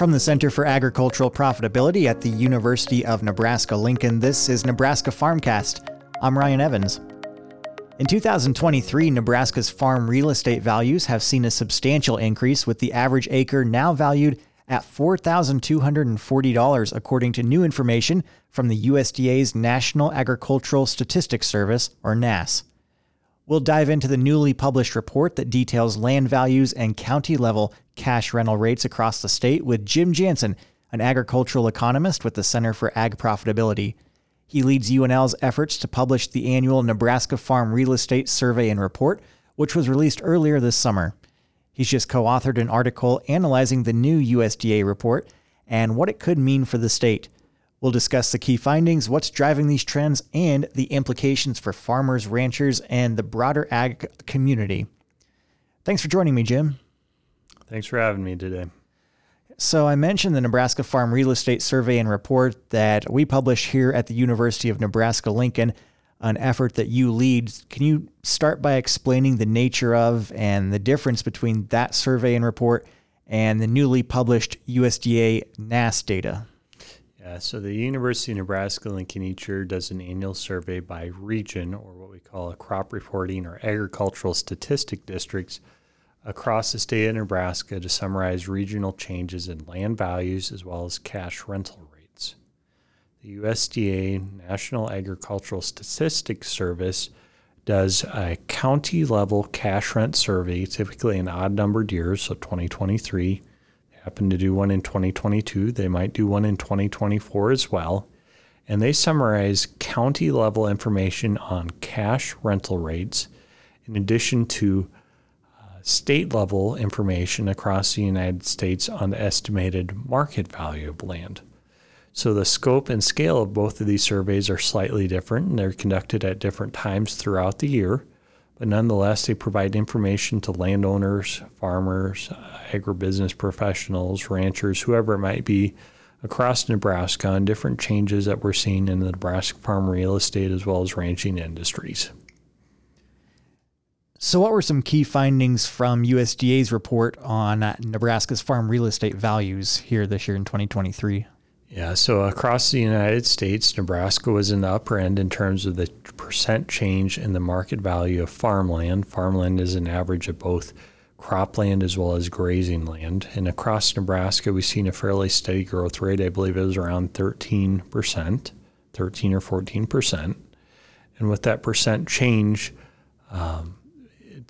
From the Center for Agricultural Profitability at the University of Nebraska Lincoln, this is Nebraska Farmcast. I'm Ryan Evans. In 2023, Nebraska's farm real estate values have seen a substantial increase, with the average acre now valued at $4,240, according to new information from the USDA's National Agricultural Statistics Service, or NASS. We'll dive into the newly published report that details land values and county level cash rental rates across the state with Jim Jansen, an agricultural economist with the Center for Ag Profitability. He leads UNL's efforts to publish the annual Nebraska Farm Real Estate Survey and Report, which was released earlier this summer. He's just co authored an article analyzing the new USDA report and what it could mean for the state. We'll discuss the key findings, what's driving these trends, and the implications for farmers, ranchers, and the broader ag community. Thanks for joining me, Jim. Thanks for having me today. So, I mentioned the Nebraska Farm Real Estate Survey and Report that we publish here at the University of Nebraska Lincoln, an effort that you lead. Can you start by explaining the nature of and the difference between that survey and report and the newly published USDA NASS data? Yeah, so the University of Nebraska Lincoln each year does an annual survey by region, or what we call a crop reporting or agricultural statistic districts, across the state of Nebraska to summarize regional changes in land values as well as cash rental rates. The USDA National Agricultural Statistics Service does a county level cash rent survey, typically in odd numbered years, so 2023 They happen to do one in 2022. They might do one in 2024 as well. And they summarize county level information on cash rental rates in addition to state level information across the United States on the estimated market value of land. So the scope and scale of both of these surveys are slightly different and they're conducted at different times throughout the year but nonetheless, they provide information to landowners, farmers, agribusiness professionals, ranchers, whoever it might be across Nebraska on different changes that we're seeing in the Nebraska farm real estate as well as ranching industries. So, what were some key findings from USDA's report on Nebraska's farm real estate values here this year in 2023? Yeah, so across the United States, Nebraska was in the upper end in terms of the percent change in the market value of farmland. Farmland is an average of both cropland as well as grazing land. And across Nebraska, we've seen a fairly steady growth rate. I believe it was around 13%, 13 or 14%. And with that percent change, um,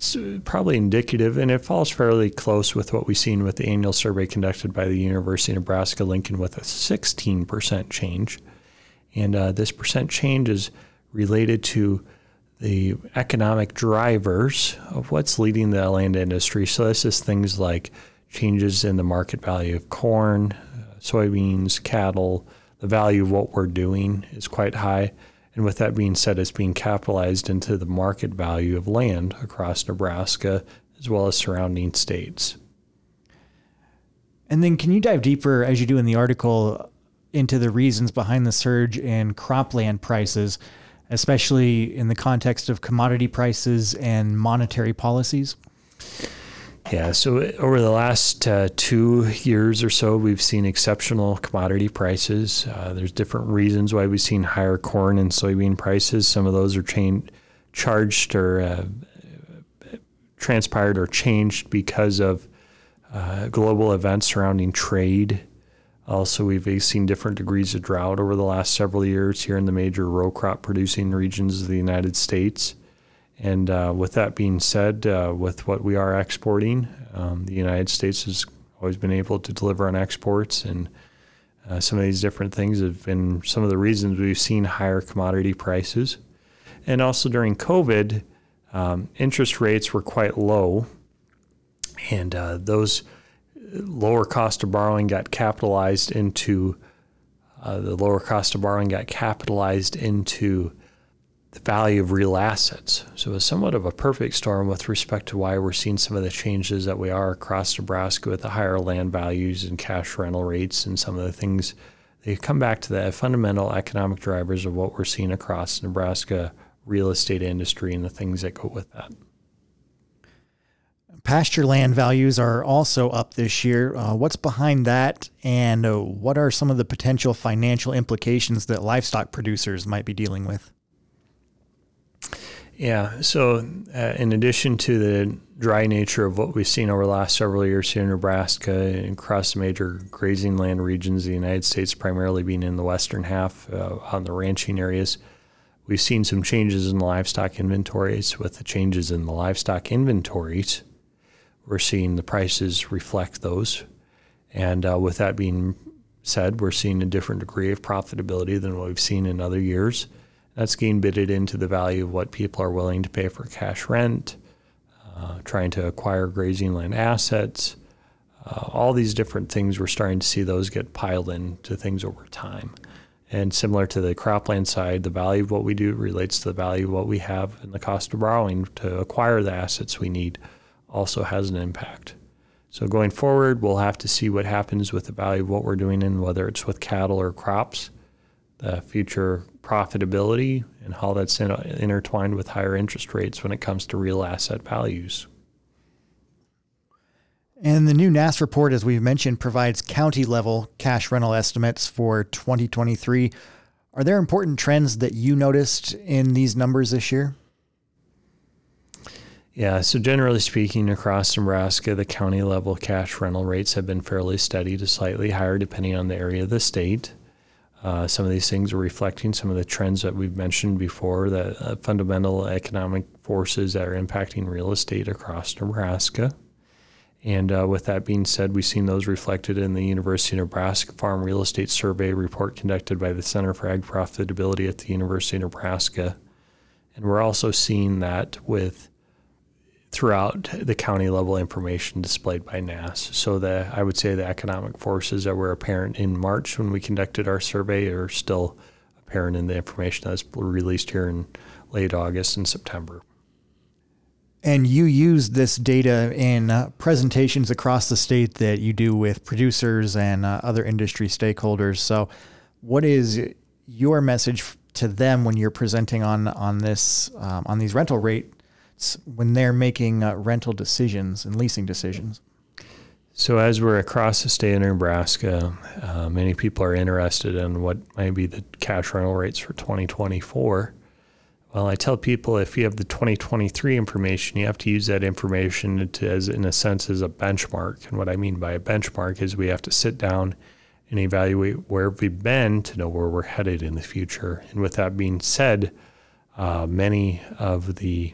it's uh, probably indicative, and it falls fairly close with what we've seen with the annual survey conducted by the University of Nebraska Lincoln with a 16% change. And uh, this percent change is related to the economic drivers of what's leading the land industry. So, this is things like changes in the market value of corn, uh, soybeans, cattle. The value of what we're doing is quite high. And with that being said, it's being capitalized into the market value of land across Nebraska as well as surrounding states. And then, can you dive deeper, as you do in the article, into the reasons behind the surge in cropland prices, especially in the context of commodity prices and monetary policies? Yeah, so over the last uh, two years or so, we've seen exceptional commodity prices. Uh, there's different reasons why we've seen higher corn and soybean prices. Some of those are chain, charged or uh, transpired or changed because of uh, global events surrounding trade. Also, we've seen different degrees of drought over the last several years here in the major row crop producing regions of the United States. And uh, with that being said, uh, with what we are exporting, um, the United States has always been able to deliver on exports, and uh, some of these different things have been some of the reasons we've seen higher commodity prices. And also during COVID, um, interest rates were quite low, and uh, those lower cost of borrowing got capitalized into uh, the lower cost of borrowing got capitalized into the value of real assets. So it's somewhat of a perfect storm with respect to why we're seeing some of the changes that we are across Nebraska with the higher land values and cash rental rates and some of the things. They come back to the fundamental economic drivers of what we're seeing across Nebraska real estate industry and the things that go with that. Pasture land values are also up this year. Uh, what's behind that, and uh, what are some of the potential financial implications that livestock producers might be dealing with? Yeah, so uh, in addition to the dry nature of what we've seen over the last several years here in Nebraska and across the major grazing land regions of the United States, primarily being in the western half uh, on the ranching areas, we've seen some changes in the livestock inventories. With the changes in the livestock inventories, we're seeing the prices reflect those. And uh, with that being said, we're seeing a different degree of profitability than what we've seen in other years. That's getting bidded into the value of what people are willing to pay for cash rent, uh, trying to acquire grazing land assets. Uh, all these different things, we're starting to see those get piled into things over time. And similar to the cropland side, the value of what we do relates to the value of what we have and the cost of borrowing to acquire the assets we need also has an impact. So going forward, we'll have to see what happens with the value of what we're doing and whether it's with cattle or crops, the future profitability, and how that's in, intertwined with higher interest rates when it comes to real asset values. And the new NASS report, as we've mentioned, provides county level cash rental estimates for 2023. Are there important trends that you noticed in these numbers this year? Yeah, so generally speaking, across Nebraska, the county level cash rental rates have been fairly steady to slightly higher depending on the area of the state. Uh, some of these things are reflecting some of the trends that we've mentioned before, the uh, fundamental economic forces that are impacting real estate across Nebraska. And uh, with that being said, we've seen those reflected in the University of Nebraska Farm Real Estate Survey report conducted by the Center for Ag Profitability at the University of Nebraska. And we're also seeing that with throughout the county level information displayed by NASS. So the I would say the economic forces that were apparent in March when we conducted our survey are still apparent in the information that's released here in late August and September. And you use this data in uh, presentations across the state that you do with producers and uh, other industry stakeholders. So, what is your message to them when you're presenting on on this um, on these rental rate when they're making uh, rental decisions and leasing decisions? So, as we're across the state of Nebraska, uh, many people are interested in what might be the cash rental rates for 2024. Well, I tell people if you have the 2023 information, you have to use that information to, as in a sense as a benchmark. And what I mean by a benchmark is we have to sit down and evaluate where we've been to know where we're headed in the future. And with that being said, uh, many of the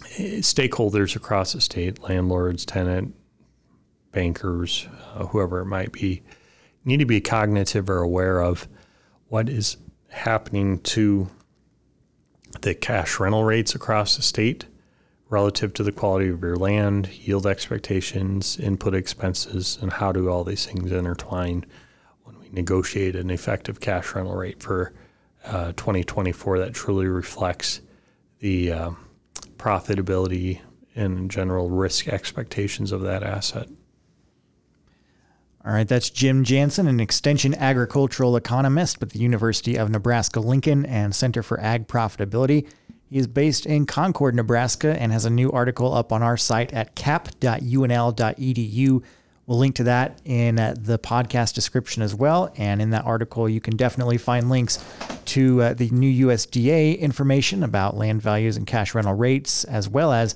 stakeholders across the state, landlords, tenant, bankers, uh, whoever it might be, need to be cognitive or aware of what is happening to the cash rental rates across the state relative to the quality of your land, yield expectations, input expenses, and how do all these things intertwine when we negotiate an effective cash rental rate for uh, 2024 that truly reflects the uh, profitability and general risk expectations of that asset. All right, that's Jim Jansen, an extension agricultural economist with the University of Nebraska Lincoln and Center for Ag Profitability. He is based in Concord, Nebraska, and has a new article up on our site at cap.unl.edu. We'll link to that in uh, the podcast description as well. And in that article, you can definitely find links to uh, the new USDA information about land values and cash rental rates, as well as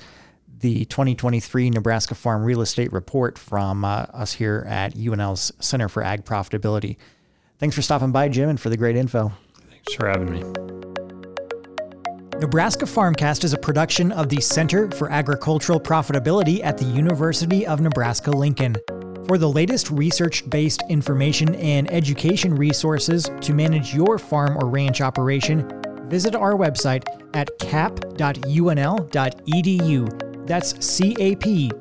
the 2023 Nebraska Farm Real Estate Report from uh, us here at UNL's Center for Ag Profitability. Thanks for stopping by, Jim, and for the great info. Thanks for having me. Nebraska Farmcast is a production of the Center for Agricultural Profitability at the University of Nebraska Lincoln. For the latest research based information and education resources to manage your farm or ranch operation, visit our website at cap.unl.edu. That's cap.unl.edu.